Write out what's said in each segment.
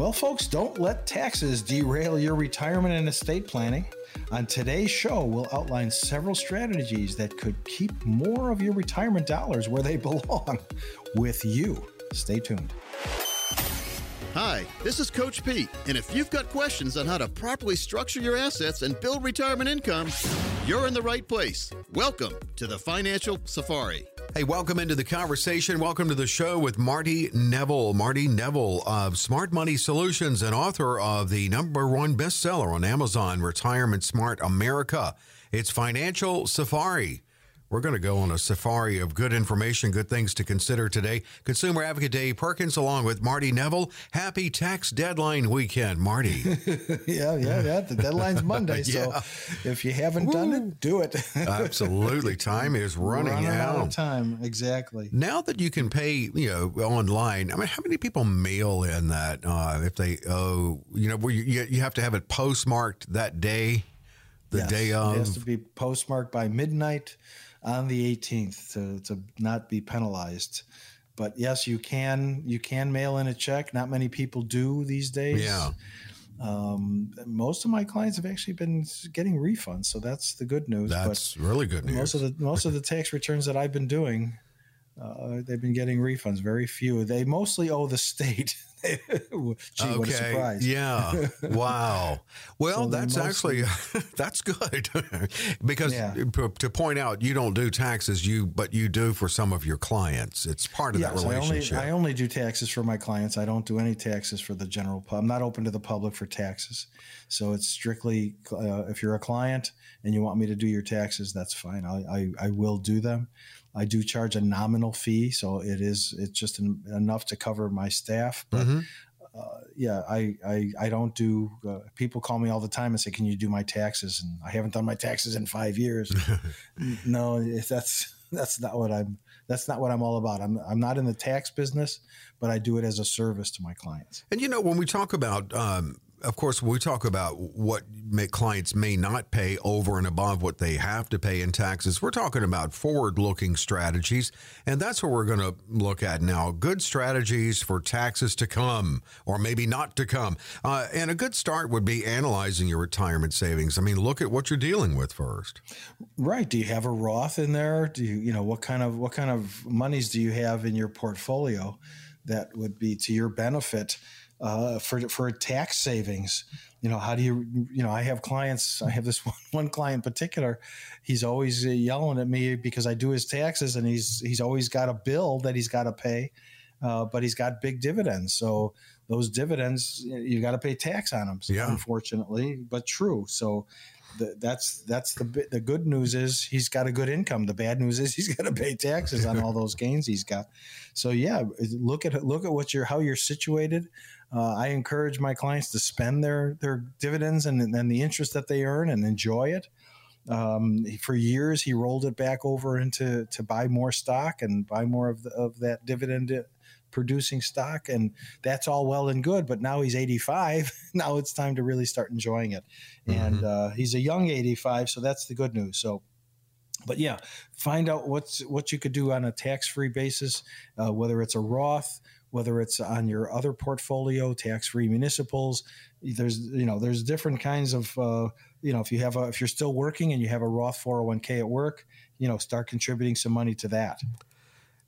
Well, folks, don't let taxes derail your retirement and estate planning. On today's show, we'll outline several strategies that could keep more of your retirement dollars where they belong with you. Stay tuned. Hi, this is Coach Pete, and if you've got questions on how to properly structure your assets and build retirement income, you're in the right place. Welcome to the Financial Safari. Hey, welcome into the conversation. Welcome to the show with Marty Neville. Marty Neville of Smart Money Solutions and author of the number one bestseller on Amazon, Retirement Smart America. It's Financial Safari. We're going to go on a safari of good information, good things to consider today. Consumer Advocate Dave Perkins, along with Marty Neville. Happy tax deadline weekend, Marty. yeah, yeah, yeah. The deadline's Monday, yeah. so if you haven't Woo. done it, do it. Absolutely, time is running, running out. out of time. Exactly. Now that you can pay, you know, online. I mean, how many people mail in that uh, if they owe? You know, where you, you have to have it postmarked that day, the yes, day of. It has to be postmarked by midnight on the 18th to, to not be penalized. But yes, you can you can mail in a check. Not many people do these days. Yeah. Um, most of my clients have actually been getting refunds, so that's the good news. That's but really good news. Most of the most of the tax returns that I've been doing, uh, they've been getting refunds. Very few. They mostly owe the state. Gee, okay. what a surprise! Yeah. Wow. Well, so that's actually that's good because yeah. to point out you don't do taxes, you but you do for some of your clients. It's part of yes, that relationship. I only, I only do taxes for my clients. I don't do any taxes for the general. Public. I'm not open to the public for taxes. So it's strictly uh, if you're a client and you want me to do your taxes, that's fine. I, I, I will do them. I do charge a nominal fee, so it is it's just en- enough to cover my staff. But mm-hmm. uh, yeah, I, I I don't do. Uh, people call me all the time and say, "Can you do my taxes?" And I haven't done my taxes in five years. no, that's that's not what I'm. That's not what I'm all about. I'm I'm not in the tax business, but I do it as a service to my clients. And you know, when we talk about um, of course, we talk about what may, clients may not pay over and above what they have to pay in taxes. We're talking about forward looking strategies, and that's what we're going to look at now. Good strategies for taxes to come, or maybe not to come. Uh, and a good start would be analyzing your retirement savings. I mean, look at what you're dealing with first. Right. Do you have a Roth in there? Do you, you know, what kind of what kind of monies do you have in your portfolio that would be to your benefit? Uh, for for tax savings. You know, how do you you know? I have clients. I have this one, one client in particular. He's always uh, yelling at me because I do his taxes, and he's he's always got a bill that he's got to pay. Uh, but he's got big dividends, so those dividends you got to pay tax on them. Yeah. Unfortunately, but true. So that's that's the the good news is he's got a good income. The bad news is he's got to pay taxes on all those gains he's got. So yeah, look at look at what you're how you're situated. Uh, I encourage my clients to spend their their dividends and and the interest that they earn and enjoy it. Um, for years, he rolled it back over into to buy more stock and buy more of the, of that dividend producing stock and that's all well and good but now he's 85 now it's time to really start enjoying it. Mm-hmm. and uh, he's a young 85 so that's the good news. So but yeah find out what's what you could do on a tax-free basis uh, whether it's a roth whether it's on your other portfolio tax-free municipals. There's you know there's different kinds of uh, you know if you have a if you're still working and you have a roth 401k at work you know start contributing some money to that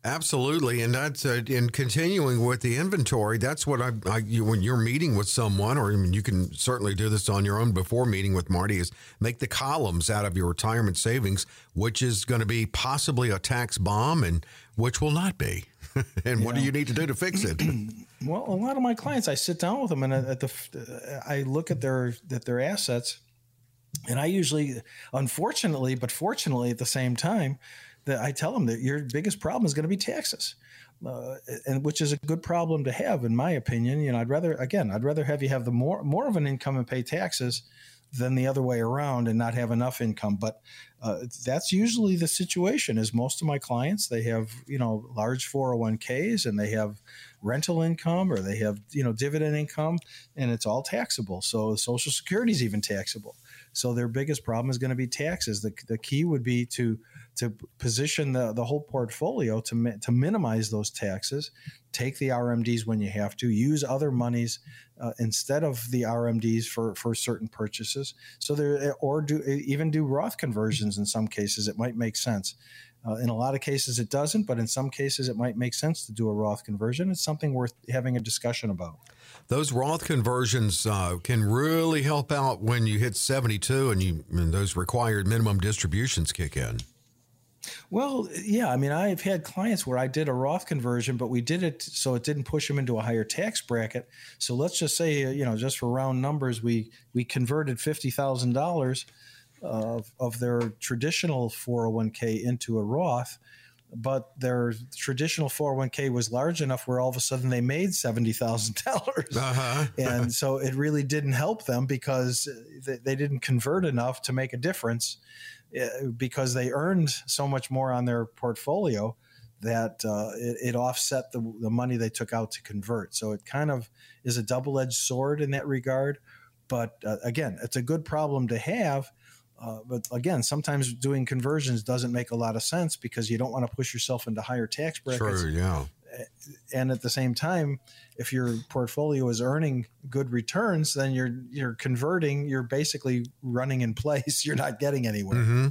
Absolutely, and that's uh, in continuing with the inventory. That's what I, I you, when you're meeting with someone, or I mean, you can certainly do this on your own before meeting with Marty. Is make the columns out of your retirement savings, which is going to be possibly a tax bomb, and which will not be. and yeah. what do you need to do to fix it? well, a lot of my clients, I sit down with them, and at the I look at their at their assets, and I usually, unfortunately, but fortunately at the same time that I tell them that your biggest problem is going to be taxes. Uh, and which is a good problem to have, in my opinion. You know, I'd rather, again, I'd rather have you have the more more of an income and pay taxes than the other way around and not have enough income. But uh, that's usually the situation. Is most of my clients they have you know large 401ks and they have rental income or they have you know dividend income and it's all taxable. So Social Security is even taxable. So their biggest problem is going to be taxes. The the key would be to to position the, the whole portfolio to, to minimize those taxes. Take the RMDs when you have to, use other monies uh, instead of the RMDs for, for certain purchases. So there, or do even do Roth conversions in some cases. It might make sense. Uh, in a lot of cases, it doesn't, but in some cases, it might make sense to do a Roth conversion. It's something worth having a discussion about. Those Roth conversions uh, can really help out when you hit 72 and, you, and those required minimum distributions kick in. Well, yeah. I mean, I've had clients where I did a Roth conversion, but we did it so it didn't push them into a higher tax bracket. So let's just say, you know, just for round numbers, we we converted fifty thousand dollars of of their traditional 401k into a Roth, but their traditional 401k was large enough where all of a sudden they made $70,000. Uh-huh. and so it really didn't help them because they, didn't convert enough to make a difference. Uh, because they earned so much more on their portfolio that uh, it, it, offset the, the money they took out to convert. So it kind of is a double edged sword in that regard. But uh, again, it's a good problem to have. Uh, but again, sometimes doing conversions doesn't make a lot of sense because you don't want to push yourself into higher tax brackets. Sure, yeah and at the same time if your portfolio is earning good returns then you're you're converting you're basically running in place you're not getting anywhere mm-hmm.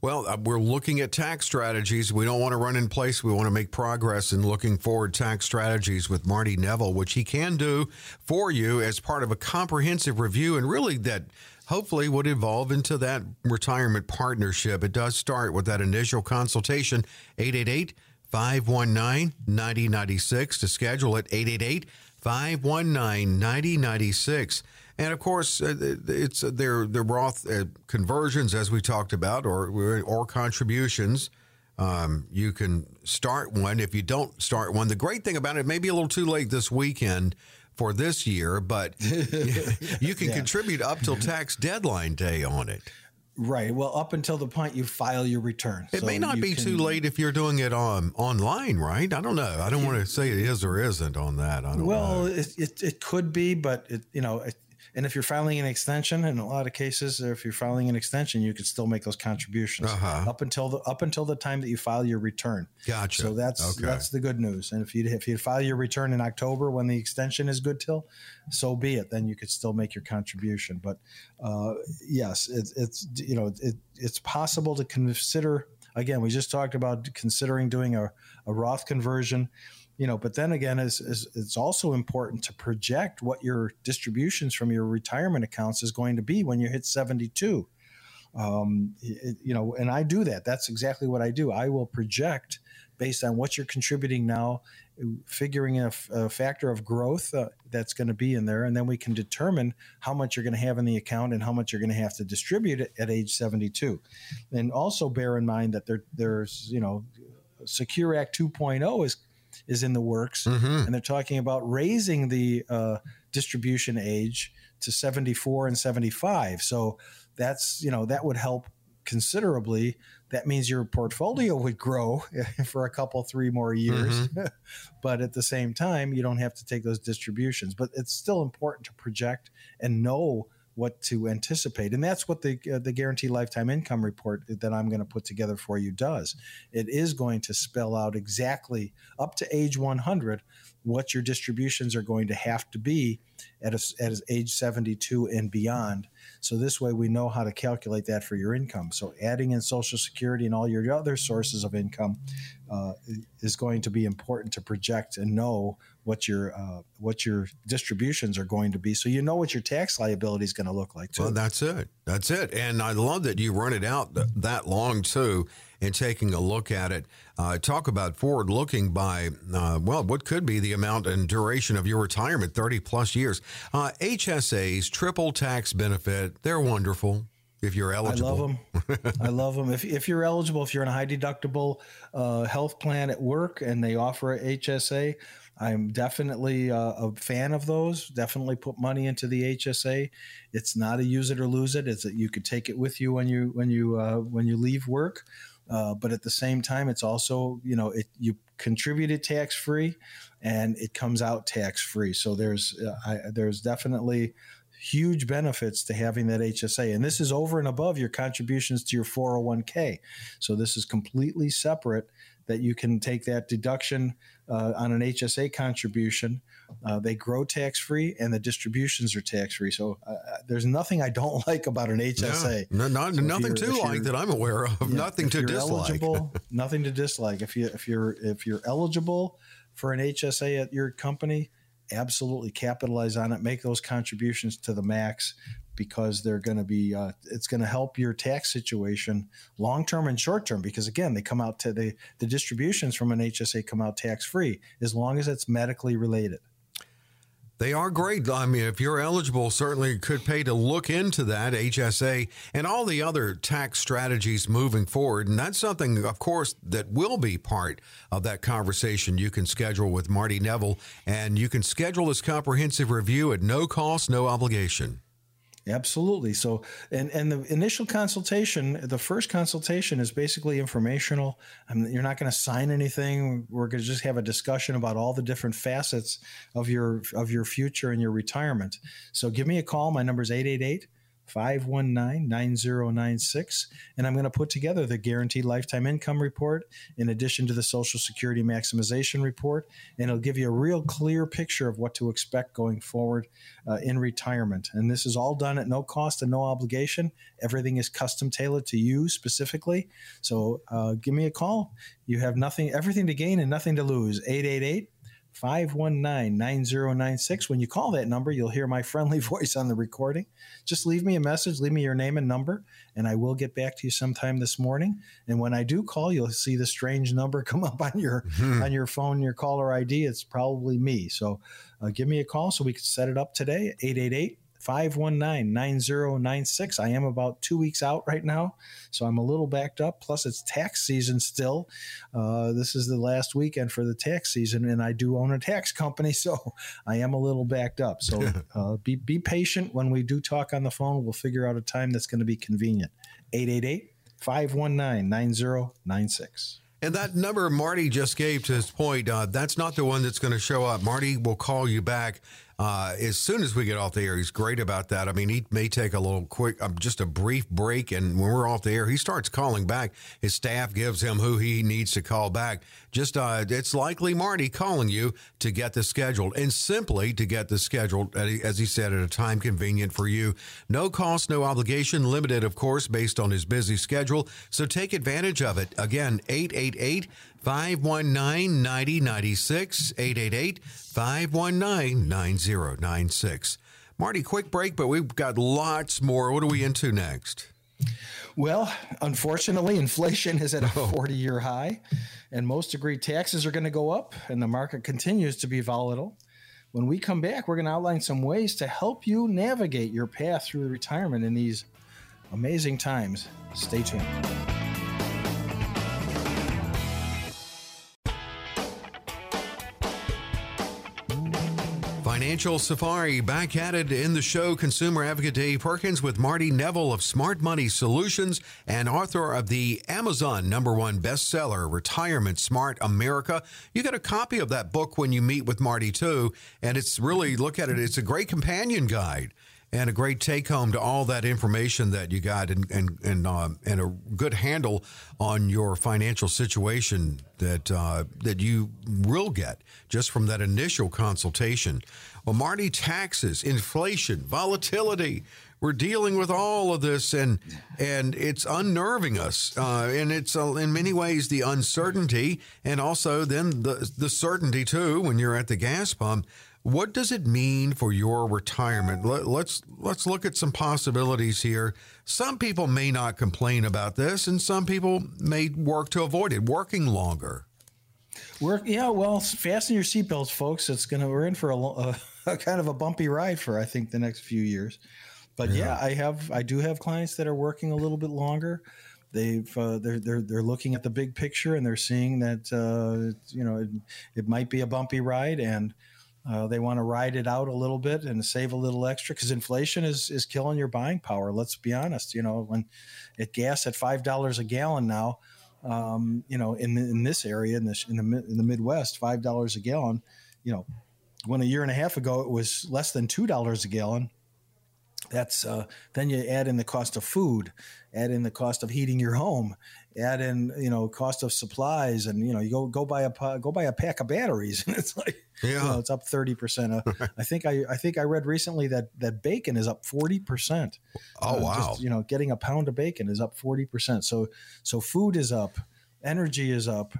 Well, uh, we're looking at tax strategies. We don't want to run in place. We want to make progress in looking forward tax strategies with Marty Neville, which he can do for you as part of a comprehensive review and really that hopefully would evolve into that retirement partnership. It does start with that initial consultation, 888- 519 9096 to schedule it 888 519 9096. And of course, uh, it's uh, their the Roth uh, conversions, as we talked about, or or contributions. Um, you can start one if you don't start one. The great thing about it, it may be a little too late this weekend for this year, but you can yeah. contribute up till tax deadline day on it. Right. Well, up until the point you file your return. It so may not be can, too late if you're doing it on online, right? I don't know. I don't want to say it is or isn't on that. I don't well, know. It, it, it could be, but it, you know, it, and if you're filing an extension, in a lot of cases, if you're filing an extension, you can still make those contributions uh-huh. up until the up until the time that you file your return. Gotcha. So that's okay. that's the good news. And if you if you file your return in October when the extension is good till, so be it. Then you could still make your contribution. But uh, yes, it, it's you know it, it's possible to consider. Again, we just talked about considering doing a, a Roth conversion you know but then again is, it's also important to project what your distributions from your retirement accounts is going to be when you hit 72 um, it, you know and i do that. That's exactly what i do. I will project based on what you're contributing now figuring in a, a factor of growth uh, that's going to be in there and then we can determine how much you're going to have in the account and how much you're going to have to distribute it at age 72 and also bear in mind that there, there's you know secure act 2.0 is is in the works, mm-hmm. and they're talking about raising the uh, distribution age to 74 and 75. So that's you know that would help considerably. That means your portfolio would grow for a couple, three more years. Mm-hmm. but at the same time, you don't have to take those distributions. But it's still important to project and know what to anticipate. And that's what the uh, the guaranteed lifetime income report that I'm going to put together for you does. It is going to spell out exactly up to age 100 what your distributions are going to have to be at, a, at age 72 and beyond. So this way we know how to calculate that for your income. So adding in Social Security and all your other sources of income uh, is going to be important to project and know what your uh, what your distributions are going to be, so you know what your tax liability is going to look like. Too. Well, that's it. That's it. And I love that you run it out th- that long too, and taking a look at it. Uh, talk about forward looking by uh, well, what could be the amount and duration of your retirement, thirty plus years. HSAs, uh, triple tax benefit, they're wonderful if you're eligible. I love them. I love them. If, if you're eligible, if you're in a high deductible uh, health plan at work and they offer a HSA, I'm definitely uh, a fan of those. Definitely put money into the HSA. It's not a use it or lose it. It's that you could take it with you when you when you uh, when you leave work. Uh, but at the same time, it's also you know it you contribute it tax free, and it comes out tax free. So there's uh, I, there's definitely huge benefits to having that HSA. And this is over and above your contributions to your 401k. So this is completely separate that you can take that deduction uh, on an HSA contribution. Uh, they grow tax free and the distributions are tax free. So uh, uh, there's nothing I don't like about an HSA. Yeah, no, not, so nothing to like that I'm aware of. Yeah, nothing to dislike. Nothing to dislike. If you if you're if you're eligible for an HSA at your company, absolutely capitalize on it. Make those contributions to the max because they're going to be uh, it's going to help your tax situation long term and short term because again they come out to the the distributions from an HSA come out tax free as long as it's medically related. They are great. I mean, if you're eligible, certainly could pay to look into that HSA and all the other tax strategies moving forward. And that's something, of course, that will be part of that conversation you can schedule with Marty Neville. And you can schedule this comprehensive review at no cost, no obligation. Absolutely. So, and and the initial consultation, the first consultation is basically informational. I mean, you're not going to sign anything. We're going to just have a discussion about all the different facets of your of your future and your retirement. So, give me a call. My number is 888 519 9096. And I'm going to put together the guaranteed lifetime income report in addition to the Social Security maximization report. And it'll give you a real clear picture of what to expect going forward uh, in retirement. And this is all done at no cost and no obligation. Everything is custom tailored to you specifically. So uh, give me a call. You have nothing, everything to gain and nothing to lose. 888 519 9096. When you call that number, you'll hear my friendly voice on the recording. Just leave me a message, leave me your name and number, and I will get back to you sometime this morning. And when I do call, you'll see the strange number come up on your mm-hmm. on your phone, your caller ID. It's probably me. So uh, give me a call so we can set it up today, 888 519 9096. I am about two weeks out right now, so I'm a little backed up. Plus, it's tax season still. Uh, this is the last weekend for the tax season, and I do own a tax company, so I am a little backed up. So uh, be, be patient when we do talk on the phone. We'll figure out a time that's going to be convenient. 888 519 9096. And that number Marty just gave to his point, uh, that's not the one that's going to show up. Marty will call you back uh, as soon as we get off the air. He's great about that. I mean, he may take a little quick, um, just a brief break, and when we're off the air, he starts calling back. His staff gives him who he needs to call back. Just uh, it's likely Marty calling you to get the scheduled, and simply to get the scheduled, as he said, at a time convenient for you. No cost, no obligation, limited, of course, based on his busy schedule. So take advantage of it. Again, 888 519 9096, 888 519 9096. Marty, quick break, but we've got lots more. What are we into next? Well, unfortunately, inflation is at a 40 year high, and most agree taxes are going to go up, and the market continues to be volatile. When we come back, we're going to outline some ways to help you navigate your path through retirement in these amazing times. Stay tuned. Financial Safari back at it in the show. Consumer advocate Dave Perkins with Marty Neville of Smart Money Solutions and author of the Amazon number one bestseller, Retirement Smart America. You get a copy of that book when you meet with Marty too, and it's really look at it. It's a great companion guide and a great take home to all that information that you got and and and, uh, and a good handle on your financial situation that uh, that you will get just from that initial consultation. Well, Marty, taxes, inflation, volatility. We're dealing with all of this, and and it's unnerving us, uh, and it's uh, in many ways the uncertainty, and also then the the certainty too when you're at the gas pump what does it mean for your retirement? Let, let's let's look at some possibilities here. Some people may not complain about this, and some people may work to avoid it, working longer. Work, yeah. Well, fasten your seatbelts, folks. It's gonna we're in for a, a, a, kind of a bumpy ride for I think the next few years. But yeah. yeah, I have I do have clients that are working a little bit longer. They've uh, they're they're they're looking at the big picture and they're seeing that uh, you know it, it might be a bumpy ride and uh, they want to ride it out a little bit and save a little extra because inflation is is killing your buying power. Let's be honest. You know, when it gas at five dollars a gallon now, um, you know, in in this area in the in the in the Midwest, five dollars a gallon. You know, when a year and a half ago it was less than two dollars a gallon. that's uh, then you add in the cost of food add in the cost of heating your home add in you know cost of supplies and you know you go go buy a go buy a pack of batteries and it's like yeah. you know, it's up 30% uh, i think i i think i read recently that that bacon is up 40% oh uh, wow. just, you know getting a pound of bacon is up 40% so so food is up energy is up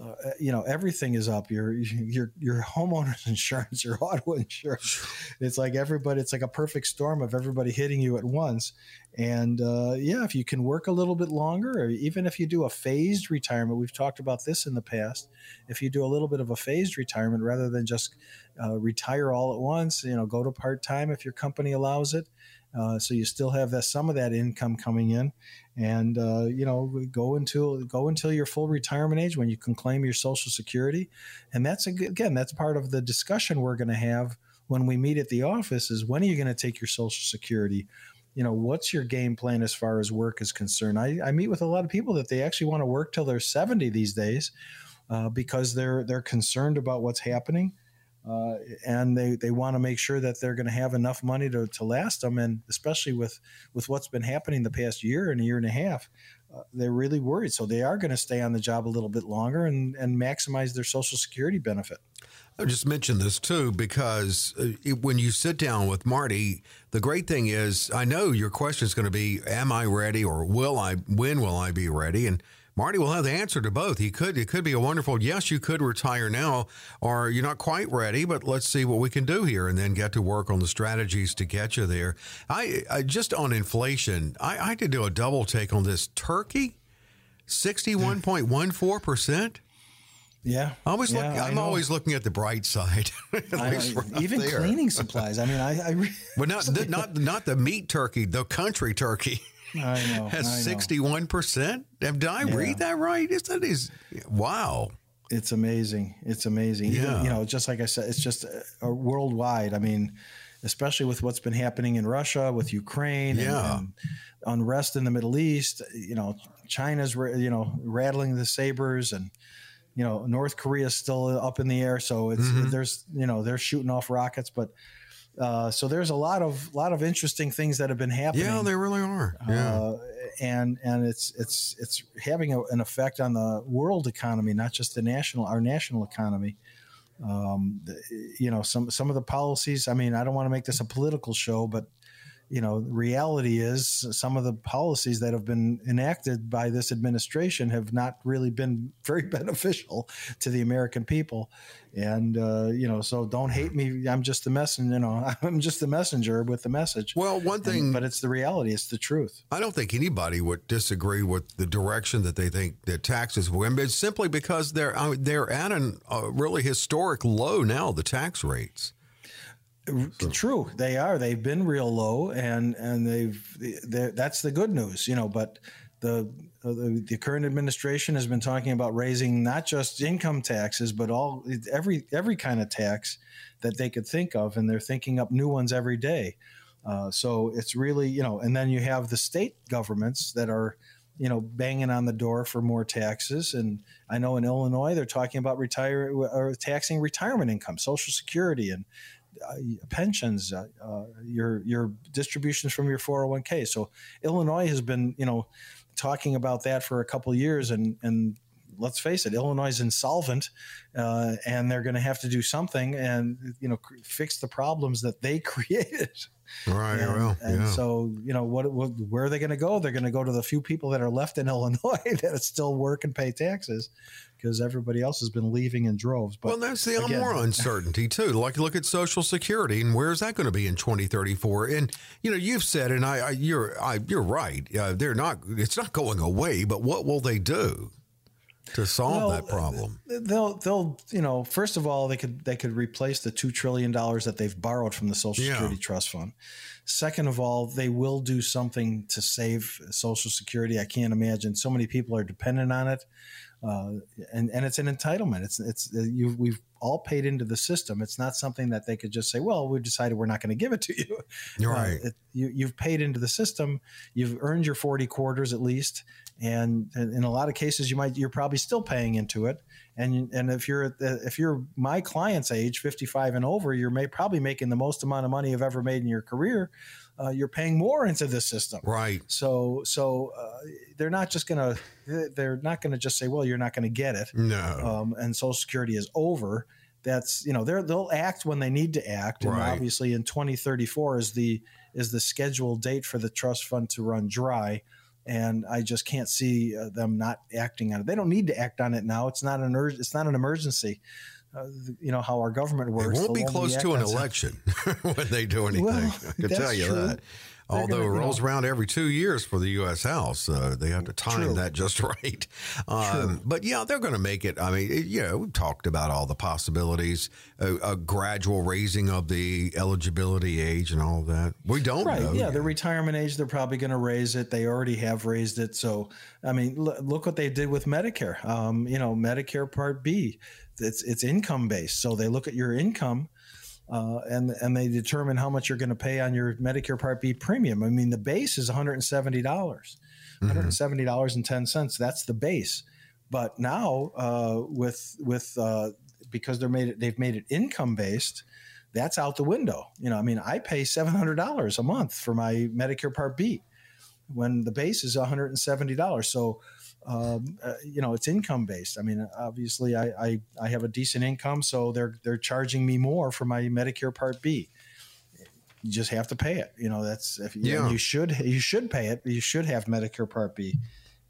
uh, you know everything is up. Your your your homeowner's insurance your auto insurance. It's like everybody it's like a perfect storm of everybody hitting you at once. And uh, yeah if you can work a little bit longer or even if you do a phased retirement we've talked about this in the past. If you do a little bit of a phased retirement rather than just uh, retire all at once you know go to part-time if your company allows it uh, so you still have that some of that income coming in, and uh, you know go until go until your full retirement age when you can claim your Social Security, and that's again that's part of the discussion we're going to have when we meet at the office is when are you going to take your Social Security. You know, what's your game plan as far as work is concerned? I, I meet with a lot of people that they actually want to work till they're 70 these days uh, because they're they're concerned about what's happening uh, and they, they want to make sure that they're going to have enough money to, to last them. And especially with, with what's been happening the past year and a year and a half, uh, they're really worried. So they are going to stay on the job a little bit longer and, and maximize their Social Security benefit. I just mentioned this too because uh, it, when you sit down with Marty, the great thing is I know your question is going to be, "Am I ready?" or "Will I? When will I be ready?" And Marty will have the answer to both. He could it could be a wonderful yes, you could retire now, or you're not quite ready, but let's see what we can do here, and then get to work on the strategies to get you there. I, I just on inflation, I, I did do a double take on this turkey, sixty one point one four percent. Yeah, I always yeah, look, I'm always looking at the bright side. even there. cleaning supplies. I mean, I, I re- but not the, not not the meat turkey, the country turkey. I know. Has sixty one percent. Did I yeah. read that right? Is that is wow. It's amazing. It's amazing. Yeah. Even, you know, just like I said, it's just uh, worldwide. I mean, especially with what's been happening in Russia, with Ukraine, yeah. and, and unrest in the Middle East. You know, China's you know rattling the sabers, and you know North Korea's still up in the air. So it's mm-hmm. there's you know they're shooting off rockets, but uh, so there's a lot of lot of interesting things that have been happening. Yeah, they really are. Yeah, uh, and and it's it's it's having a, an effect on the world economy, not just the national our national economy. Um, you know, some some of the policies. I mean, I don't want to make this a political show, but you know, reality is some of the policies that have been enacted by this administration have not really been very beneficial to the American people. And uh, you know, so don't hate me. I'm just the messenger. You know, I'm just the messenger with the message. Well, one thing, and, but it's the reality. It's the truth. I don't think anybody would disagree with the direction that they think that taxes will. It's simply because they're they're at a really historic low now. The tax rates. True, they are. They've been real low, and and they've that's the good news, you know. But the, the, the current administration has been talking about raising not just income taxes, but all every every kind of tax that they could think of, and they're thinking up new ones every day. Uh, so it's really you know, and then you have the state governments that are you know banging on the door for more taxes and i know in illinois they're talking about retire or taxing retirement income social security and uh, pensions, uh, uh, your your distributions from your 401k. So Illinois has been, you know, talking about that for a couple years, and and let's face it, Illinois is insolvent, uh, and they're going to have to do something and you know fix the problems that they created. Right. And, well, and yeah. so you know what, what where are they going to go? They're going to go to the few people that are left in Illinois that still work and pay taxes, because everybody else has been leaving in droves. But well, that's the again, more uncertainty too. Like look at Social Security and where's that going to be in 2034? And you know, you've said, and I, I you're I, you're right. Uh, they're not. It's not going away. But what will they do? To solve well, that problem? They'll they'll you know first of all they could they could replace the two trillion dollars that they've borrowed from the Social yeah. Security Trust Fund. Second of all, they will do something to save Social Security. I can't imagine so many people are dependent on it uh, and and it's an entitlement. It's it's uh, you we've all paid into the system. It's not something that they could just say, "Well, we've decided we're not going to give it to you." You're uh, right. Uh, it, you, you've paid into the system. You've earned your 40 quarters at least, and, in a lot of cases, you might you're probably still paying into it. And and if you're if you're my client's age, 55 and over, you're may, probably making the most amount of money you've ever made in your career uh, you're paying more into the system. Right. So so uh, they're not just gonna they're not gonna just say, well, you're not gonna get it. No. Um, and Social Security is over. That's you know they they'll act when they need to act, and right. obviously in 2034 is the is the scheduled date for the trust fund to run dry and I just can't see uh, them not acting on it. They don't need to act on it now. It's not an ur- it's not an emergency uh, you know how our government works. It won't be close to an election when they do anything. Well, I can tell you true. that. Although it rolls around every two years for the U.S. House, uh, they have to time true. that just right. Um, but yeah, they're going to make it. I mean, it, you know, we've talked about all the possibilities, a, a, gradual raising of the eligibility age and all of that. We don't right. know. Yeah, the retirement age, they're probably going to raise it. They already have raised it. So, I mean, look what they did with Medicare. Um, you know, Medicare Part B it's it's income based. So they look at your income. Uh, and and they determine how much you're going to pay on your Medicare Part B premium. I mean, the base is 170 dollars, mm-hmm. 170 dollars and ten cents. That's the base. But now uh, with with uh, because they're made it, they've made it income based. That's out the window. You know, I mean, I pay seven hundred dollars a month for my Medicare Part B, when the base is one hundred and seventy dollars. So um, uh, you know, it's income based. I mean, obviously, I, I, I have a decent income, so they're they're charging me more for my Medicare Part B. You just have to pay it. You know, that's if yeah. you should you should pay it. You should have Medicare Part B.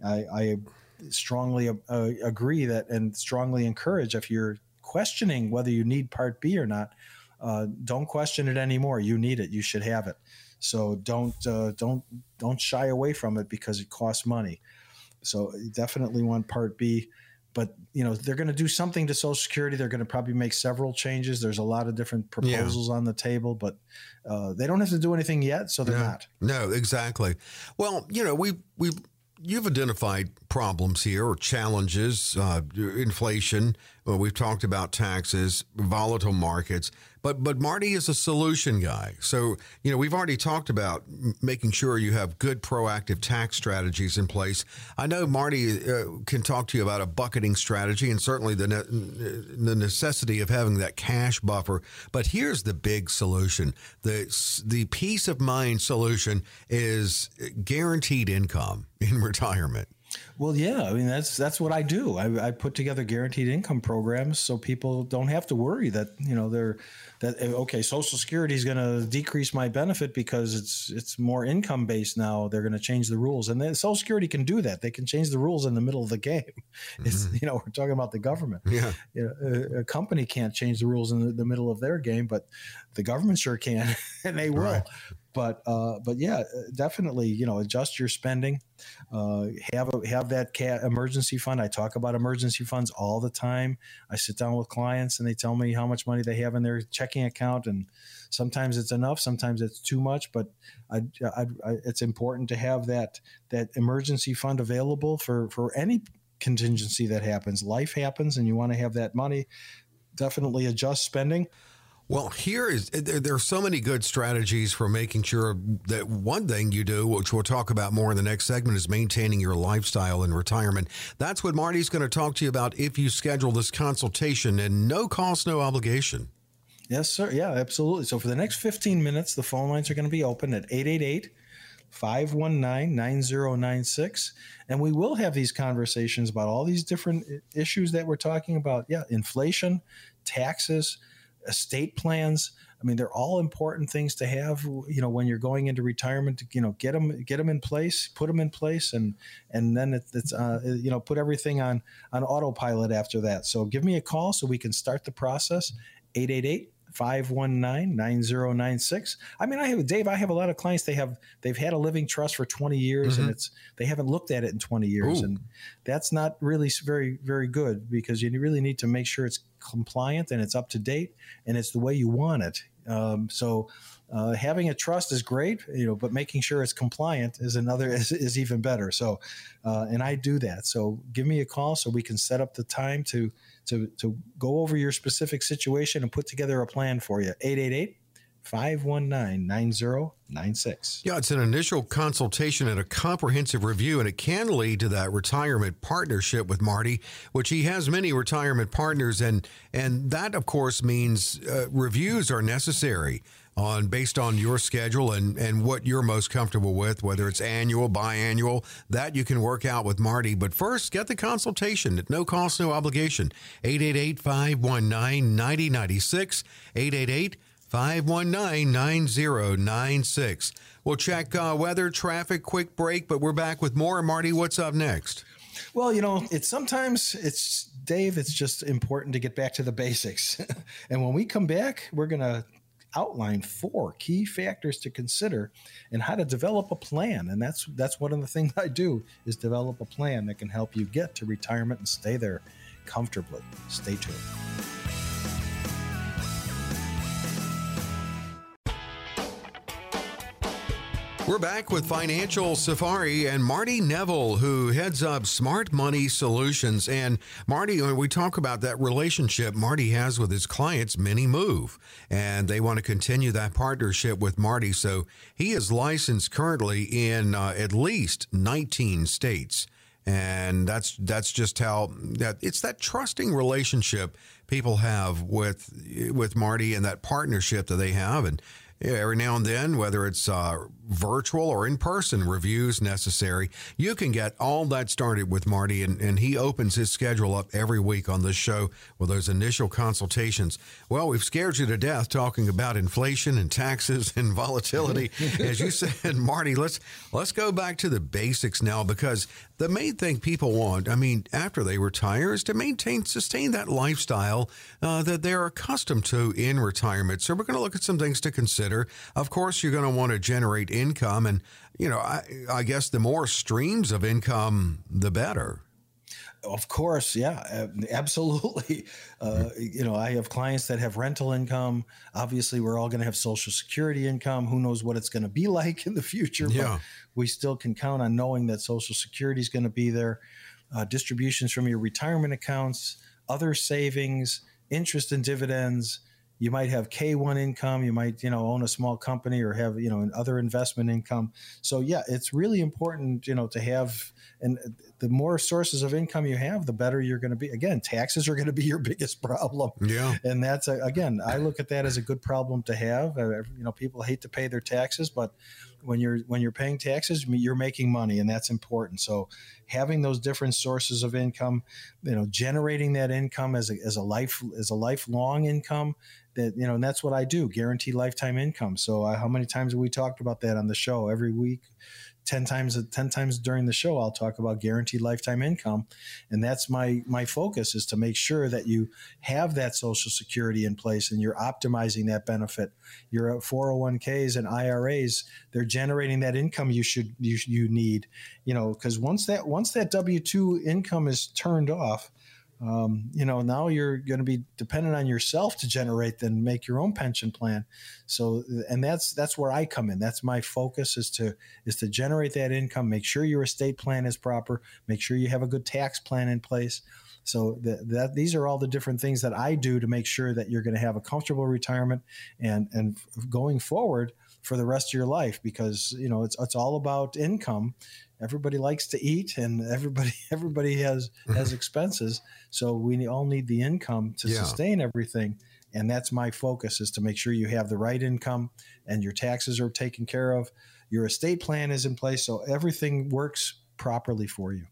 I, I strongly uh, agree that and strongly encourage if you're questioning whether you need Part B or not, uh, don't question it anymore. You need it. You should have it. So don't uh, don't don't shy away from it because it costs money. So definitely want Part B. But you know they're going to do something to Social Security. They're going to probably make several changes. There's a lot of different proposals yeah. on the table, but uh, they don't have to do anything yet, so they're no, not. No, exactly. Well, you know we we you've identified problems here or challenges, uh, inflation. Well, we've talked about taxes, volatile markets. But but Marty is a solution guy. So, you know, we've already talked about making sure you have good proactive tax strategies in place. I know Marty uh, can talk to you about a bucketing strategy and certainly the ne- the necessity of having that cash buffer. But here's the big solution. The the peace of mind solution is guaranteed income in retirement. Well, yeah, I mean that's that's what I do. I, I, put together guaranteed income programs so people don't have to worry that you know they're that eh, okay, Social Security is going to decrease my benefit because it's it's more income based now. They're going to change the rules, and then Social Security can do that. They can change the rules in the middle of the game. It's mm-hmm. you know we're talking about the government. Yeah, you know, a, a, company can't change the rules in the, the, middle of their game, but the government sure can, and they will. Right but uh, but yeah, definitely, you know, adjust your spending. Uh, have a, have that emergency fund. I talk about emergency funds all the time. I sit down with clients and they tell me how much money they have in their checking account, and sometimes it's enough, sometimes it's too much. But I, I, I, it's important to have that that emergency fund available for for any contingency that happens. Life happens, and you want to have that money. Definitely adjust spending. Well, here is eh, there are so many good strategies for making sure that one thing you do, which we'll talk about more in the next segment, is maintaining your lifestyle in retirement. That's what Marty's going to talk to you about if you schedule this consultation and no cost, no obligation. Yes, sir. Yeah, absolutely. So for the next 15 minutes, the phone lines are going to be open at 888 519 9096. And we will have these conversations about all these different eh, issues that we're talking about. Yeah, inflation, taxes estate plans. I mean, they're all important things to have. You know, when you're going into retirement, you know, get them get them in place, put them in place, and and then it, it's uh, you know put everything on on autopilot after that. So give me a call so we can start the process. 888 519 9096. I mean, I have Dave, I have a lot of clients they have they've had a living trust for 20 years mm-hmm. and it's they haven't looked at it in 20 years Ooh. and that's not really very very good because you really need to make sure it's compliant and it's up to date and it's the way you want it. Um, so uh, having a trust is great, you know, but making sure it's compliant is another is, is even better. So, uh, and I do that. So give me a call so we can set up the time to to to go over your specific situation and put together a plan for you. 888 519 9096. Yeah, it's an initial consultation and a comprehensive review, and it can lead to that retirement partnership with Marty, which he has many retirement partners, and and that of course means uh, reviews are necessary on based on your schedule and and what you're most comfortable with, whether it's annual, biannual, that you can work out with Marty. But first, get the consultation at no cost, no obligation. 888 519 9096. 888 519 9096. We'll check uh, weather, traffic, quick break, but we're back with more. Marty, what's up next? Well, you know, it's sometimes it's Dave, it's just important to get back to the basics. and when we come back, we're going to outline four key factors to consider and how to develop a plan. And that's that's one of the things I do is develop a plan that can help you get to retirement and stay there comfortably. Stay tuned. We're back with Financial Safari and Marty Neville, who heads up Smart Money Solutions. And Marty, when we talk about that relationship Marty has with his clients, many move, and they want to continue that partnership with Marty. So he is licensed currently in uh, at least 19 states. And that's that's just how that it's that trusting relationship people have with with Marty and that partnership that they have. And every now and then, whether it's uh, virtual or in person reviews necessary, you can get all that started with Marty. And, and he opens his schedule up every week on this show with those initial consultations. Well, we've scared you to death talking about inflation and taxes and volatility. As you said, Marty, let's let's go back to the basics now because the main thing people want, I mean, after they retire, is to maintain, sustain that lifestyle uh, that they're accustomed to in retirement. So we're going to look at some things to consider. Of course, you're going to want to generate income, and you know, I, I guess the more streams of income, the better. Of course, yeah, absolutely. Uh, you know, I have clients that have rental income. Obviously, we're all going to have Social Security income. Who knows what it's going to be like in the future? Yeah. We still can count on knowing that Social Security is going to be there. Uh, distributions from your retirement accounts, other savings, interest and dividends. You might have K1 income. You might, you know, own a small company or have, you know, other investment income. So yeah, it's really important, you know, to have and the more sources of income you have, the better you're going to be. Again, taxes are going to be your biggest problem. Yeah. And that's, a, again, I look at that as a good problem to have. Uh, you know, people hate to pay their taxes, but when you're when you're paying taxes, you're making money, and that's important. So, having those different sources of income, you know, generating that income as a, as a life as a lifelong income, that you know, and that's what I do, guaranteed lifetime income. So, uh, how many times have we talked about that on the show every week? 10 times 10 times during the show I'll talk about guaranteed lifetime income. And that's my my focus is to make sure that you have that social security in place and you're optimizing that benefit. Your 401ks and IRAs they're generating that income you should you, you need. You know cuz once that once that W2 income is turned off um, you know now you're going to be dependent on yourself to generate then make your own pension plan. So and that's that's where i come in. That's my focus is to is to generate that income make sure your estate plan is proper make sure you have a good tax plan in place. So that, that these are all the different things that i do to make sure that you're going to have a comfortable retirement and and going forward for the rest of your life because you know it's it's all about income. Everybody likes to eat and everybody everybody has has expenses. So we all need the income to yeah. sustain everything. And that's my focus is to make sure you have the right income and your taxes are taken care of. Your estate plan is in place so everything works properly for you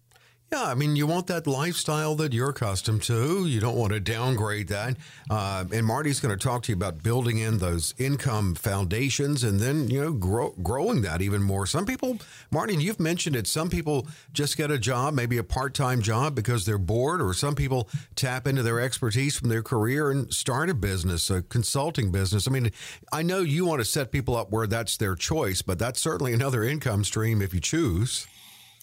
yeah, I mean, you want that lifestyle that you're accustomed to. You don't want to downgrade that. Uh, and Marty's going to talk to you about building in those income foundations and then, you know, grow, growing that even more. Some people, Marty, you've mentioned it, some people just get a job, maybe a part time job because they're bored, or some people tap into their expertise from their career and start a business, a consulting business. I mean, I know you want to set people up where that's their choice, but that's certainly another income stream if you choose.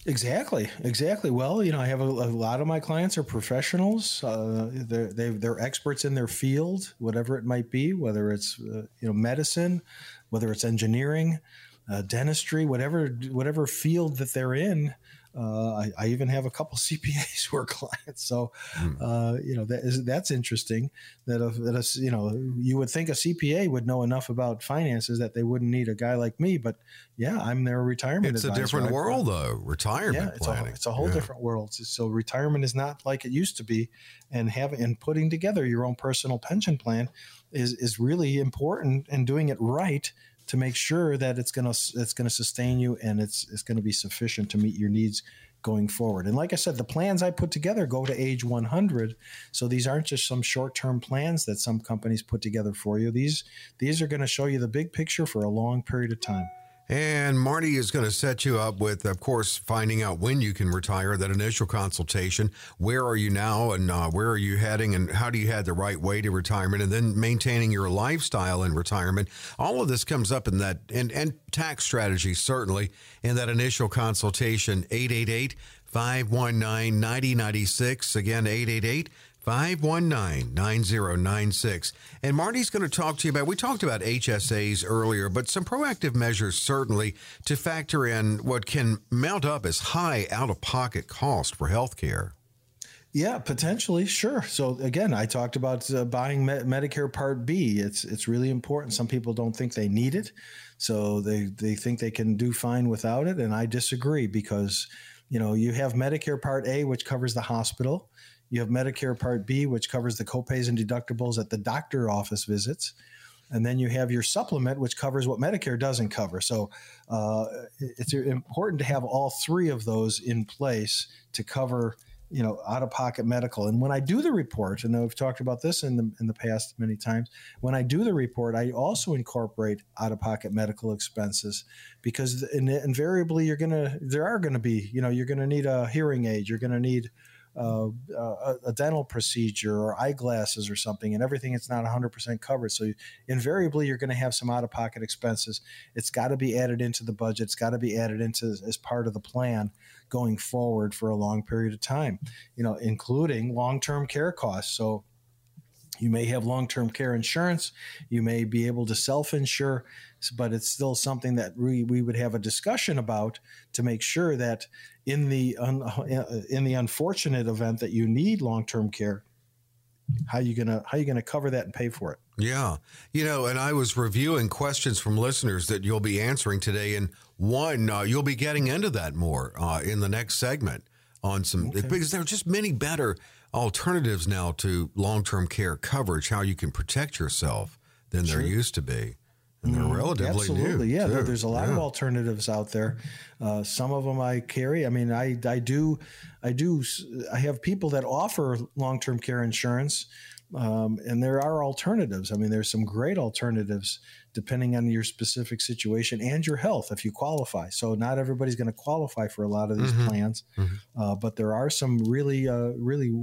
Exactly, exactly. Well, you know, I have a, a lot of my clients are professionals. Uh, they're they, are experts in their field, whatever it might be, whether it's uh, you know medicine, whether it's engineering, uh, dentistry, whatever whatever field that they're in. Uh, I, I, even have a couple CPAs who are clients, so mm. uh, you know that is that's interesting. That a, that a, you know you would think a CPA would know enough about finances that they wouldn't need a guy like me, but yeah, I'm their retirement. It's advisor. a different world, though. Retirement yeah, it's planning. A, it's a whole yeah. different world. So retirement is not like it used to be, and having and putting together your own personal pension plan is is really important, and doing it right to make sure that it's going to it's going to sustain you and it's it's going to be sufficient to meet your needs going forward. And like I said, the plans I put together go to age 100. So these aren't just some short-term plans that some companies put together for you. These these are going to show you the big picture for a long period of time. And Marty is going to set you up with, of course, finding out when you can retire, that initial consultation. Where are you now and uh, where are you heading and how do you head the right way to retirement and then maintaining your lifestyle in retirement. All of this comes up in that, and, and tax strategy, certainly, in that initial consultation. 888 519 9096. Again, 888 519 9096. And Marty's going to talk to you about, we talked about HSAs earlier, but some proactive measures certainly to factor in what can mount up as high out of pocket cost for healthcare. Yeah, potentially, sure. So again, I talked about uh, buying Me- Medicare Part B. It's it's really important. Some people don't think they need it, so they they think they can do fine without it, and I disagree because you know you have Medicare Part A, which covers the hospital. You have Medicare Part B, which covers the copays and deductibles at the doctor office visits. And then you have your supplement, which covers what Medicare doesn't cover. So uh, it's important to have all three of those in place to cover you know out of pocket medical and when i do the report and i've talked about this in the in the past many times when i do the report i also incorporate out of pocket medical expenses because invariably you're to there are going to be you know you're going to need a hearing aid you're going to need uh, a, a, dental procedure or eyeglasses or something, and everything it's not 100% covered. So invariably, you're going to have some out of pocket expenses. It's got to be added into the budget. It's got to be added into as part of the plan going forward for a long period of time. You know, including long term care costs. So you may have long term care insurance. You may be able to self insure, but it's still something that we, we would have a discussion about to make sure that in the un, in the unfortunate event that you need long term care, how you gonna how you gonna cover that and pay for it? Yeah, you know, and I was reviewing questions from listeners that you'll be answering today, and one uh, you'll be getting into that more uh, in the next segment on some okay. because there are just many better alternatives now to long term care coverage, how you can protect yourself than sure. there used to be and they're mm, relatively Absolutely, new. yeah. There, there's a lot yeah. of alternatives out there. Uh, some of them I carry. I mean, I I do, I do. I have people that offer long term care insurance, um, and there are alternatives. I mean, there's some great alternatives depending on your specific situation and your health if you qualify. So not everybody's going to qualify for a lot of these mm-hmm. plans, mm-hmm. Uh, but there are some really, uh, really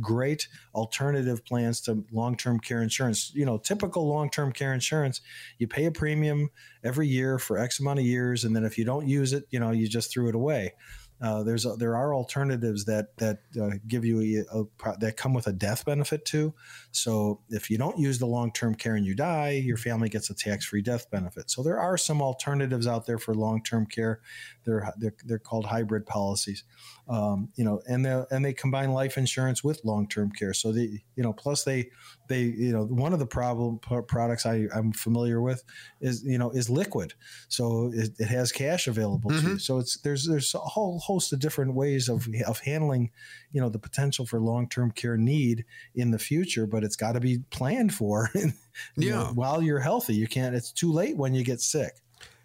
great alternative plans to long-term care insurance. You know, typical long-term care insurance, you pay a premium every year for X amount of years, and then if you don't use it, you know, you just threw it away. Uh, there's a, there are alternatives that that uh, give you a, a, that come with a death benefit too. So if you don't use the long term care and you die, your family gets a tax free death benefit. So there are some alternatives out there for long term care. They're, they're they're called hybrid policies um, you know, and they and they combine life insurance with long term care. So they, you know, plus they they you know one of the problem products I I'm familiar with is you know is liquid, so it, it has cash available mm-hmm. to you. So it's there's there's a whole host of different ways of of handling, you know, the potential for long term care need in the future, but it's got to be planned for. yeah, know, while you're healthy, you can't. It's too late when you get sick.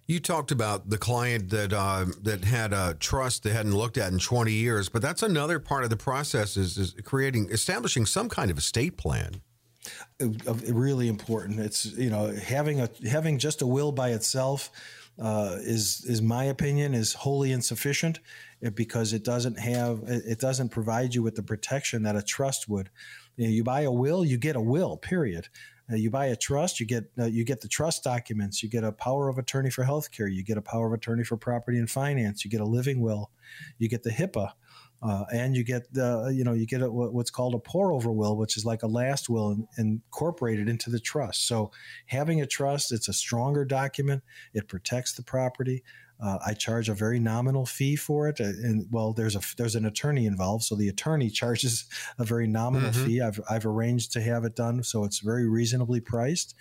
You talked about the client that uh, that had a trust they hadn't looked at in 20 years, but that's another part of the process is, is creating establishing some kind of estate plan. Really important. It's you know having a having just a will by itself uh, is is my opinion is wholly insufficient uh, because it doesn't have it doesn't provide you with the protection that a trust would. You, know, you buy a will, you get a will. Period Uh, you buy a trust, you get uh, you get the trust documents, you get a power of attorney for healthcare, you get a power of attorney for property and finance, you get a living will, you get the HIPAA. Uh, and you get the you know you get a, what's called a pour over will, which is like a last will in, incorporated into the trust. So having a trust, it's a stronger document. It protects the property. Uh, I charge a very nominal fee for it, uh, and well, there's a there's an attorney involved, so the attorney charges a very nominal mm-hmm. fee. I've I've arranged to have it done, so it's very reasonably priced,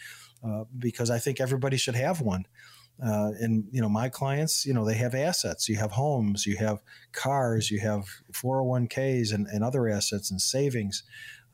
uh, because I think everybody should have one. Uh, and you know my clients you know they have assets you have homes you have cars you have 401ks and, and other assets and savings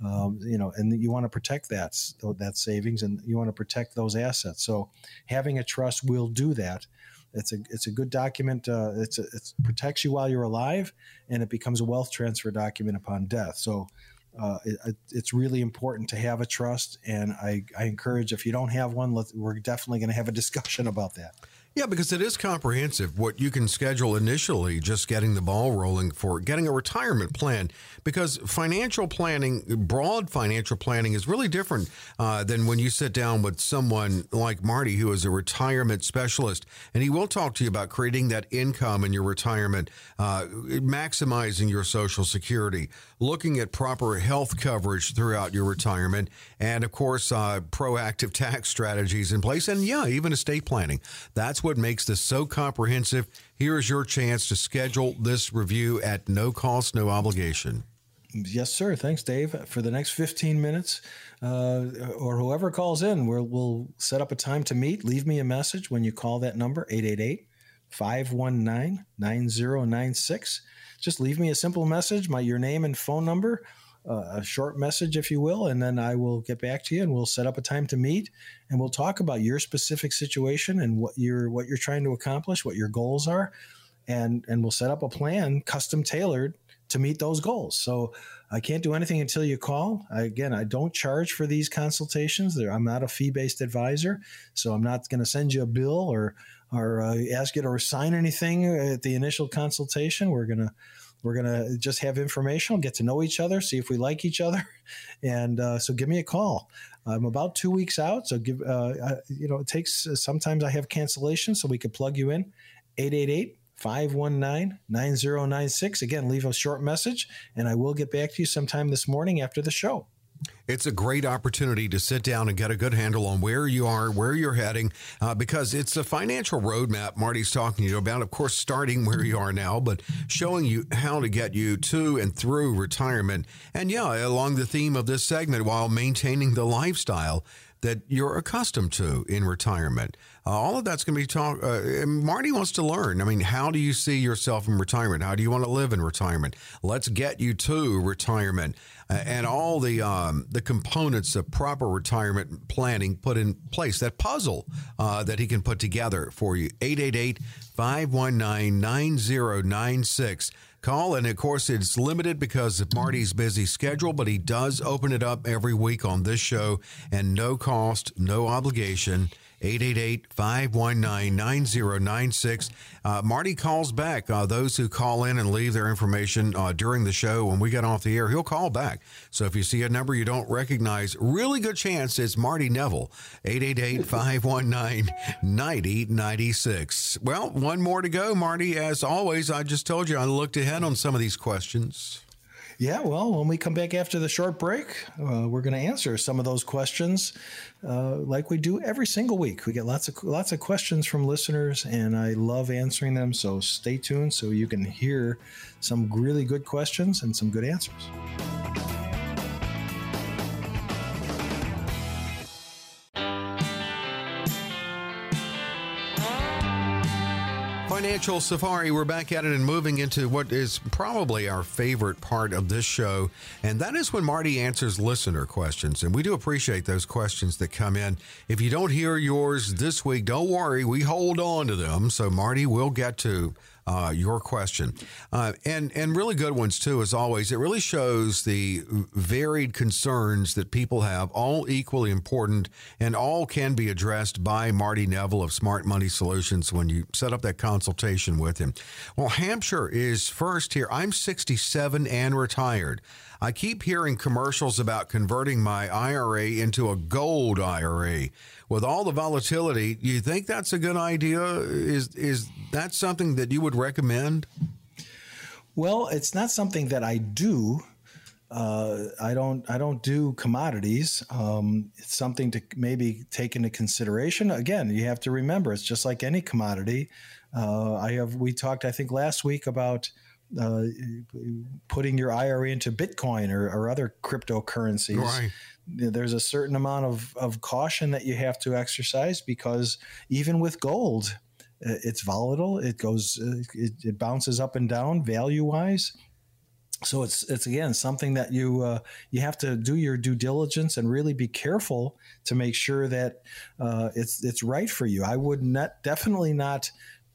um, you know and you want to protect that that savings and you want to protect those assets so having a trust will do that it's a it's a good document. Uh, it's a, it protects you while you're alive, and it becomes a wealth transfer document upon death. So. Uh, it, it's really important to have a trust, and I, I encourage if you don't have one, we're definitely going to have a discussion about that. Yeah, because it is comprehensive. What you can schedule initially, just getting the ball rolling for getting a retirement plan, because financial planning, broad financial planning, is really different uh, than when you sit down with someone like Marty, who is a retirement specialist, and he will talk to you about creating that income in your retirement, uh, maximizing your Social Security, looking at proper health coverage throughout your retirement, and of course, uh, proactive tax strategies in place, and yeah, even estate planning. That's what makes this so comprehensive. Here is your chance to schedule this review at no cost, no obligation. Yes, sir. Thanks, Dave. For the next 15 minutes, uh, or whoever calls in, we'll, we'll set up a time to meet. Leave me a message when you call that number, 888 519 9096. Just leave me a simple message, my your name and phone number a short message, if you will, and then I will get back to you and we'll set up a time to meet and we'll talk about your specific situation and what you're what you're trying to accomplish, what your goals are, and and we'll set up a plan custom tailored to meet those goals. So I can't do anything until you call. I, again, I don't charge for these consultations. I'm not a fee based advisor, so I'm not going to send you a bill or or uh, ask you to sign anything at the initial consultation. We're going to we're to just have information, get to know each other, see if we like each other. And uh, so give me a call. I'm about two weeks out. So give, uh, uh you know, it takes, uh, sometimes I have cancellations so we could plug you in 888 519 9096. Again, leave a short message and I will get back to you sometime this morning after the show. It's a great opportunity to sit down and get a good handle on where you are, where you're heading, uh, because it's a financial roadmap Marty's talking to you about. Of course, starting where you are now, but showing you how to get you to and through retirement. And yeah, along the theme of this segment, while maintaining the lifestyle that you're accustomed to in retirement. Uh, all of that's going to be talk. Uh, Marty wants to learn. I mean, how do you see yourself in retirement? How do you want to live in retirement? Let's get you to retirement uh, and all the um, the components of proper retirement planning put in place. That puzzle uh, that he can put together for you. 888 519 9096 call. And of course, it's limited because of Marty's busy schedule, but he does open it up every week on this show and no cost, no obligation. 888 519 9096. Uh, Marty calls back. Uh, those who call in and leave their information uh, during the show when we get off the air, he'll call back. So if you see a number you don't recognize, really good chance it's Marty Neville. 888 519 9096. Well, one more to go, Marty. As always, I just told you I looked ahead on some of these questions. Yeah, well, when we come back after the short break, uh, we're going to answer some of those questions, uh, like we do every single week. We get lots of lots of questions from listeners, and I love answering them. So stay tuned so you can hear some really good questions and some good answers. Financial Safari, we're back at it and moving into what is probably our favorite part of this show, and that is when Marty answers listener questions. And we do appreciate those questions that come in. If you don't hear yours this week, don't worry, we hold on to them. So Marty will get to uh, your question. Uh, and, and really good ones, too, as always. It really shows the varied concerns that people have, all equally important, and all can be addressed by Marty Neville of Smart Money Solutions when you set up that consultation with him. Well, Hampshire is first here. I'm 67 and retired. I keep hearing commercials about converting my IRA into a gold IRA. With all the volatility, do you think that's a good idea? Is is that something that you would recommend? Well, it's not something that I do. Uh, I don't. I don't do commodities. Um, it's something to maybe take into consideration. Again, you have to remember it's just like any commodity. Uh, I have. We talked, I think, last week about uh, putting your IRA into Bitcoin or, or other cryptocurrencies. Right. There's a certain amount of, of caution that you have to exercise because even with gold, it's volatile. It goes, uh, it, it bounces up and down value wise. So it's it's again something that you uh, you have to do your due diligence and really be careful to make sure that uh, it's it's right for you. I would not definitely not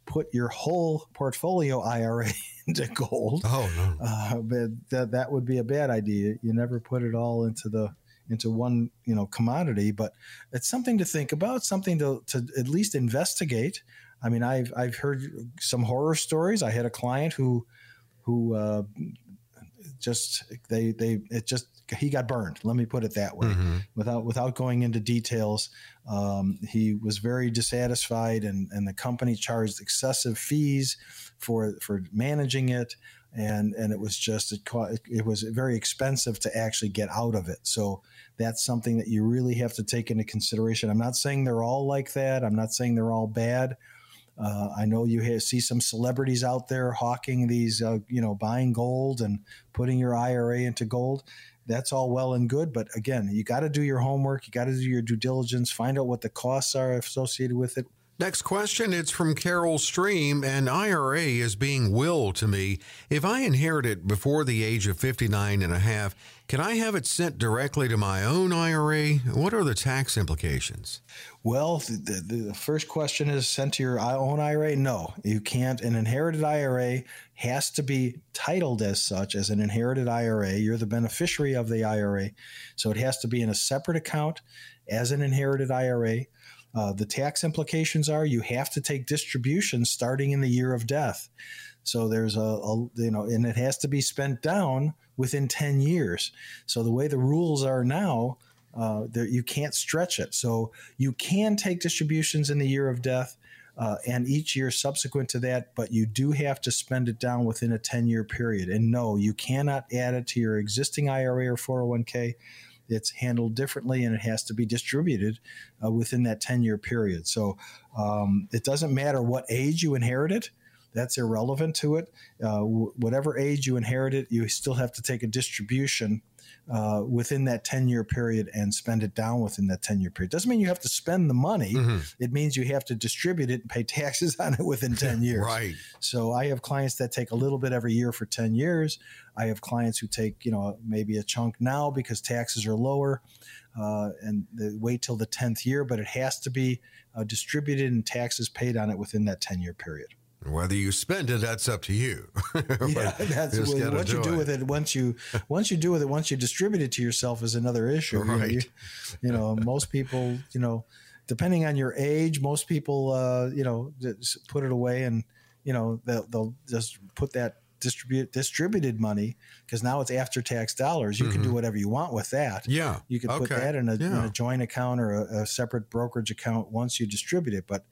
put your whole portfolio IRA into gold. Oh no, uh, but that that would be a bad idea. You never put it all into the into one you know commodity, but it's something to think about, something to to at least investigate. I mean, I've I've heard some horror stories. I had a client who who uh, just they they it just he got burned. Let me put it that way, mm-hmm. without without going into details. Um, he was very dissatisfied, and and the company charged excessive fees for for managing it, and and it was just it, it was very expensive to actually get out of it. So that's something that you really have to take into consideration. I'm not saying they're all like that. I'm not saying they're all bad. Uh, I know you have, see some celebrities out there hawking these, uh, you know, buying gold and putting your IRA into gold that's all well and good. But again, you got to do your homework. You got to do your due diligence, find out what the costs are associated with it. Next question. It's from Carol Stream. An IRA is being willed to me. If I inherit it before the age of 59 and a half, can I have it sent directly to my own IRA? What are the tax implications? Well, the, the, the, first question is sent to your own IRA. No, you can't. An inherited IRA has to be titled as such as an inherited IRA. You're the beneficiary of the IRA. So it has to be in a separate account as an inherited IRA. Uh, the tax implications are you have to take distributions starting in the year of death. So there's a, a, you know, and it has to be spent down within 10 years. So the way the rules are now, uh, you can't stretch it. So you can take distributions in the year of death. Uh, and each year subsequent to that, but you do have to spend it down within a 10 year period. And no, you cannot add it to your existing IRA or 401k. It's handled differently and it has to be distributed uh, within that 10 year period. So um, it doesn't matter what age you inherit it that's irrelevant to it. Uh, w- whatever age you inherit it, you still have to take a distribution uh, within that 10 year period and spend it down within that 10 year period. Doesn't mean you have to spend the money. Mm-hmm. It means you have to distribute it and pay taxes on it within 10 years. right. So I have clients that take a little bit every year for 10 years. I have clients who take, you know, maybe a chunk now because taxes are lower uh, and they wait till the 10th year, but it has to be uh, distributed and taxes paid on it within that 10 year period. Whether you spend it, that's up to you. yeah, that's what, what you do it. with it. Once you once you do with it, once you distribute it to yourself is another issue. Right. You, you know, most people, you know, depending on your age, most people, uh, you know, put it away and you know they'll, they'll just put that distribute distributed money because now it's after tax dollars. You mm-hmm. can do mm-hmm. whatever you want with that. Yeah, you can put that in a, yeah. in a, joint account or a, a, separate brokerage account once you distribute it. But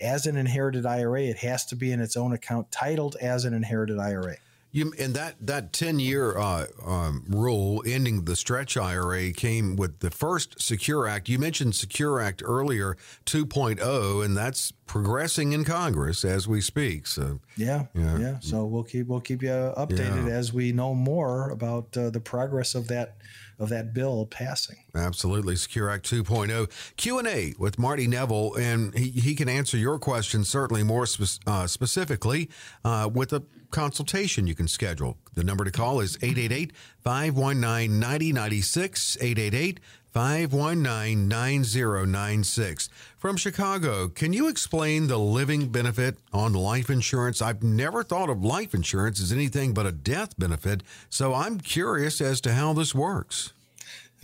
as an inherited IRA, it has to be in its own account, titled as an inherited IRA. You, and that that ten year uh, um, rule ending the stretch IRA came with the first Secure Act. You mentioned Secure Act earlier, 2.0, and that's progressing in Congress as we speak. So yeah, yeah. yeah. So we'll keep we'll keep you updated yeah. as we know more about uh, the progress of that of that bill passing. Absolutely. Secure Act 2.0. Q&A with Marty Neville, and he, he can answer your questions certainly more spe- uh, specifically uh, with a consultation you can schedule. The number to call is 888 519 9096. 888 519 9096. From Chicago, can you explain the living benefit on life insurance? I've never thought of life insurance as anything but a death benefit, so I'm curious as to how this works.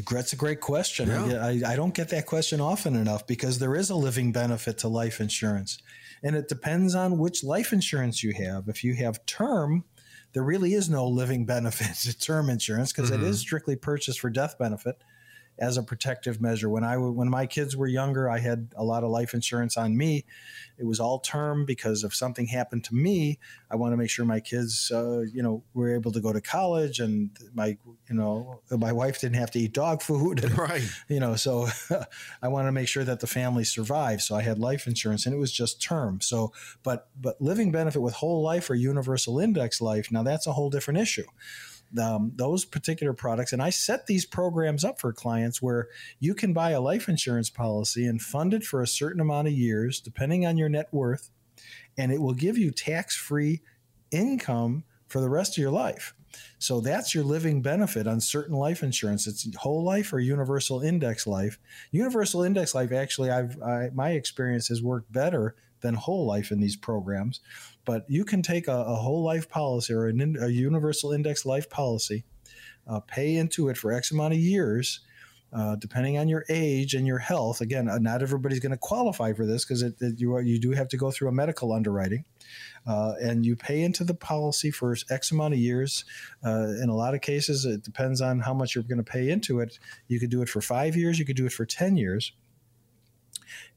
That's a great question. Yeah. I, I, don't get that question often enough because there is a living benefit to life insurance. And it depends on which life insurance you have. If you have term, there really is no living benefit to term insurance because mm-hmm. strictly purchased for death benefit as a protective measure. When I when my kids were younger, I had a lot of life insurance on me. It was all term because if something happened to me, I want to make sure my kids, uh, you know, were able to go to college, and my, you know, my wife didn't have to eat dog food, and, right? You know, so I want to make sure that the family survived. So I had life insurance, and it was just term. So, but but living benefit with whole life or universal index life, now that's a whole different issue um, those particular products. And I set these programs up for clients where you can buy a life insurance policy and fund it for a certain amount of years, depending on your net worth, and it will give you tax free income for the rest of your life. So that's your living benefit on certain life insurance. It's whole life or universal index life. Universal index life, actually, I've I, my experience has worked better than whole life in these programs but you can take a, a whole life policy or an, a universal index life policy, uh, pay into it for X amount of years. Uh, depending on your age and your health, again, uh, not everybody's going to qualify for this because you you do have to go through a medical underwriting, uh, and you pay into the policy for X amount of years. Uh, in a lot of cases, it depends on how much you're going to pay into it. You could do it for five years, you could do it for ten years,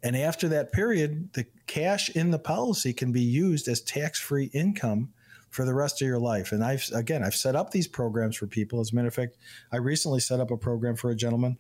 and after that period, the cash in the policy can be used as tax free income for the rest of your life. And I've, again, I've set up these programs for people. As a matter of fact, I recently set up a program for a gentleman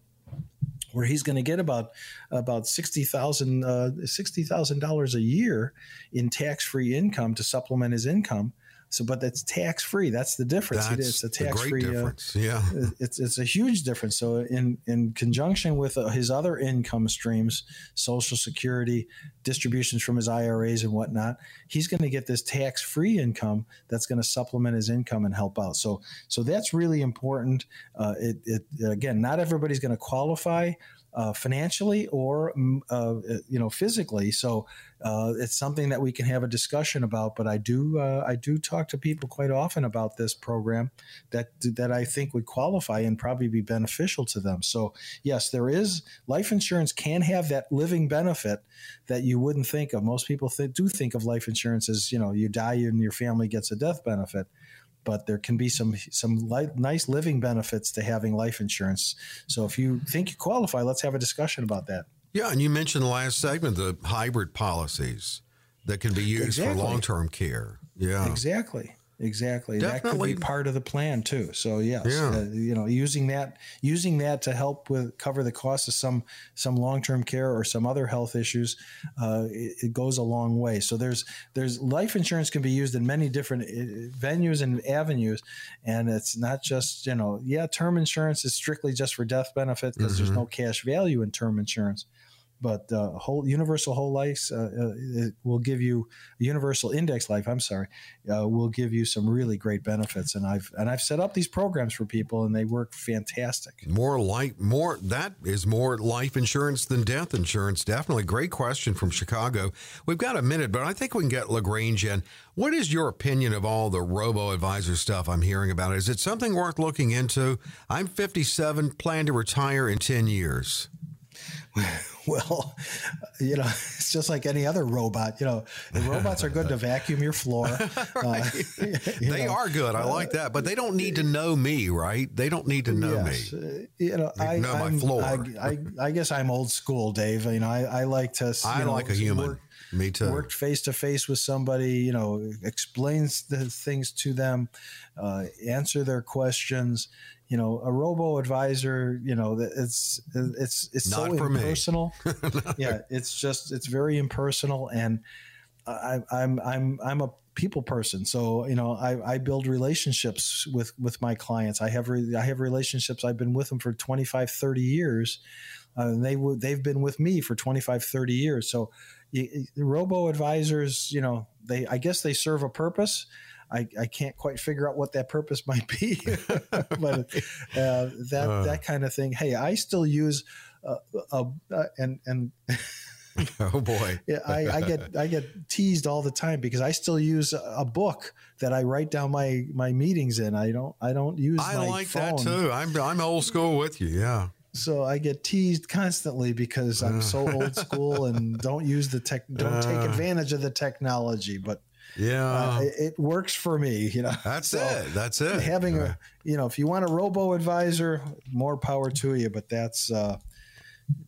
where he's going to get about about sixty thousand uh, sixty thousand dollars a year in tax free income to supplement his income so, but that's tax free. That's the difference. That's it's a tax free. Uh, yeah, it's it's a huge difference. So, in in conjunction with uh, his other income streams, Social Security, distributions from his IRAs and whatnot, he's going to get this tax free income that's going to supplement his income and help out. So, so that's really important. Uh, it, it again, not everybody's going to qualify uh, financially or mm, uh, you know physically. So uh, it's something that we can have a discussion about. But I do uh, I do talk to people quite often about this program that that I think would qualify and probably be beneficial to them. So yes, there is life insurance can have that living benefit that you wouldn't think of. Most people th- do think of life insurance as you know you die and your family gets a death benefit but there can be some some li- nice living benefits to having life insurance. So if you think you qualify, let's have a discussion about that. Yeah, and you mentioned the last segment the hybrid policies that can be used exactly. for long term care. Yeah, exactly. Exactly. Definitely. That could be part of the plan too. So yes, yeah. uh, you know, using that using that to help with cover the cost of some some long term care or some other health issues, uh, it, it, goes a long way. So there's there's life insurance can be used in many different uh, venues and avenues, and it's not just you know yeah term insurance is strictly just for death benefit because mm-hmm. there's no cash value in term insurance but uh, whole universal whole life uh, uh will give you universal index life. I'm sorry, uh, will give you some really great benefits, and I've and I've set up these programs for people, and they work fantastic. More life, more that is more life insurance than death insurance. Definitely, great question from Chicago. We've got a minute, but I think we can get Lagrange in. What is your opinion of all the robo advisor stuff I'm hearing about? Is it something worth looking into? I'm 57, plan to retire in 10 years. well, you know, it's just like any other robot. You know, the robots are good to vacuum your floor. Uh, you they know, are good. I like that, but they don't need to know me, right? They don't need to know yes. me. Uh, you know, I know my I'm, floor. I, I, I, guess I'm old school, Dave. You know, I, I like to. I know, like a human. Work, me too. Worked face to face with somebody, you know, explains the things to them, uh, answer their questions you know, a robo advisor, you know, it's it's it's Not so impersonal. yeah, it's just it's very impersonal, and I, I'm I'm I'm a people person, so you know, I, I build relationships with with my clients. I have re, I have relationships. I've been with them for 25, 30 years. Uh, and they they've been with me for 25, 30 years. So robo advisors, you know, they I guess they serve a purpose. I, I can't quite figure out what that purpose might be, but uh, that uh. that kind of thing. Hey, I still use uh, uh, and and. oh boy! yeah, I, I, get I get teased all the time because I still use a book that I write down my my meetings in. I don't I don't use. I like phone. that too. I'm I'm old school with you. Yeah. So I get teased constantly because I'm so old school and don't use the tech, don't take uh. advantage of the technology. But yeah, uh, it, it, works for me. You know, that's so it. That's it. Having a, you know, if you want a robo advisor, more power to you. But that's uh,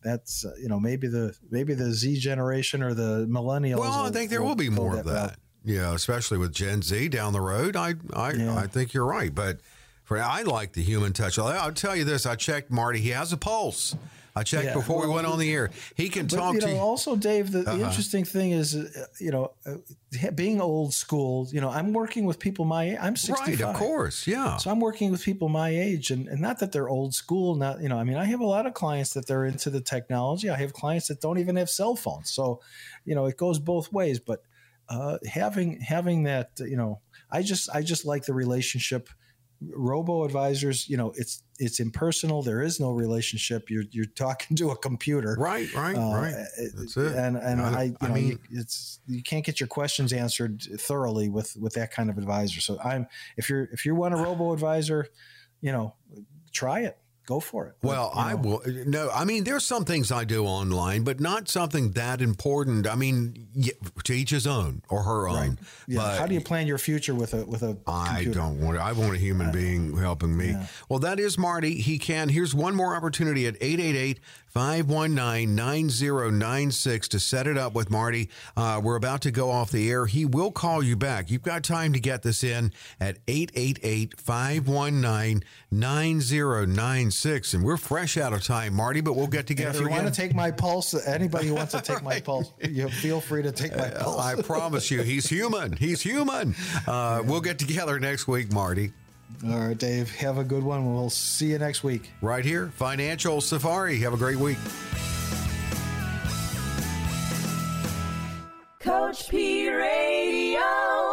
that's uh, you know maybe the maybe the Z generation or the millennials. Well, I think there will, will be more of that. that. Yeah, especially with Gen Z down the road. I I, yeah. I think you're right, but for I like the human touch. I'll, I'll, tell you this: I checked Marty. He has a pulse. I checked yeah, before well, we went on the air. He can but, talk you know, to Also, Dave, the, uh-huh. the interesting thing is, uh, you know, uh, being old school. You know, I'm working with people my age. I'm 65. Right, of course, yeah. So I'm working with people my age, and, and not that they're old school. Not you know, I mean, I have a lot of clients that they're into the technology. I have clients that don't even have cell phones. So, you know, it goes both ways. But uh, having having that, you know, I just I just like the relationship robo advisors you know it's it's impersonal there is no relationship you're you're talking to a computer. Right right uh, right. that's it. and and i, I, you I know, mean you, it's you can't get your questions answered thoroughly with with that kind of advisor. So i'm if you're if you want a robo advisor you know try it go for it. Well, but, I know. will. Uh, no, I mean, there's some things I do online, but not something that important. I mean, to each his own or her own. Right. Yeah. But How do you plan your future with a with a? I don't want. I want a human being helping me. Yeah. Well, that is Marty. He can. Here's one more opportunity at 888 519 9096 to set it up with Marty. Uh, we're about to go off the air. He will call you back. You've got time to get this in at 888 519 9096. And we're fresh out of time, Marty, but we'll get together. if you again. want to take my pulse, anybody who wants to take right. my pulse, you feel free to take my uh, pulse. I promise you, he's human. He's human. Uh, we'll get together next week, Marty. All right, Dave. Have a good one. We'll see you next week. Right here, Financial Safari. Have a great week. Coach P Radio.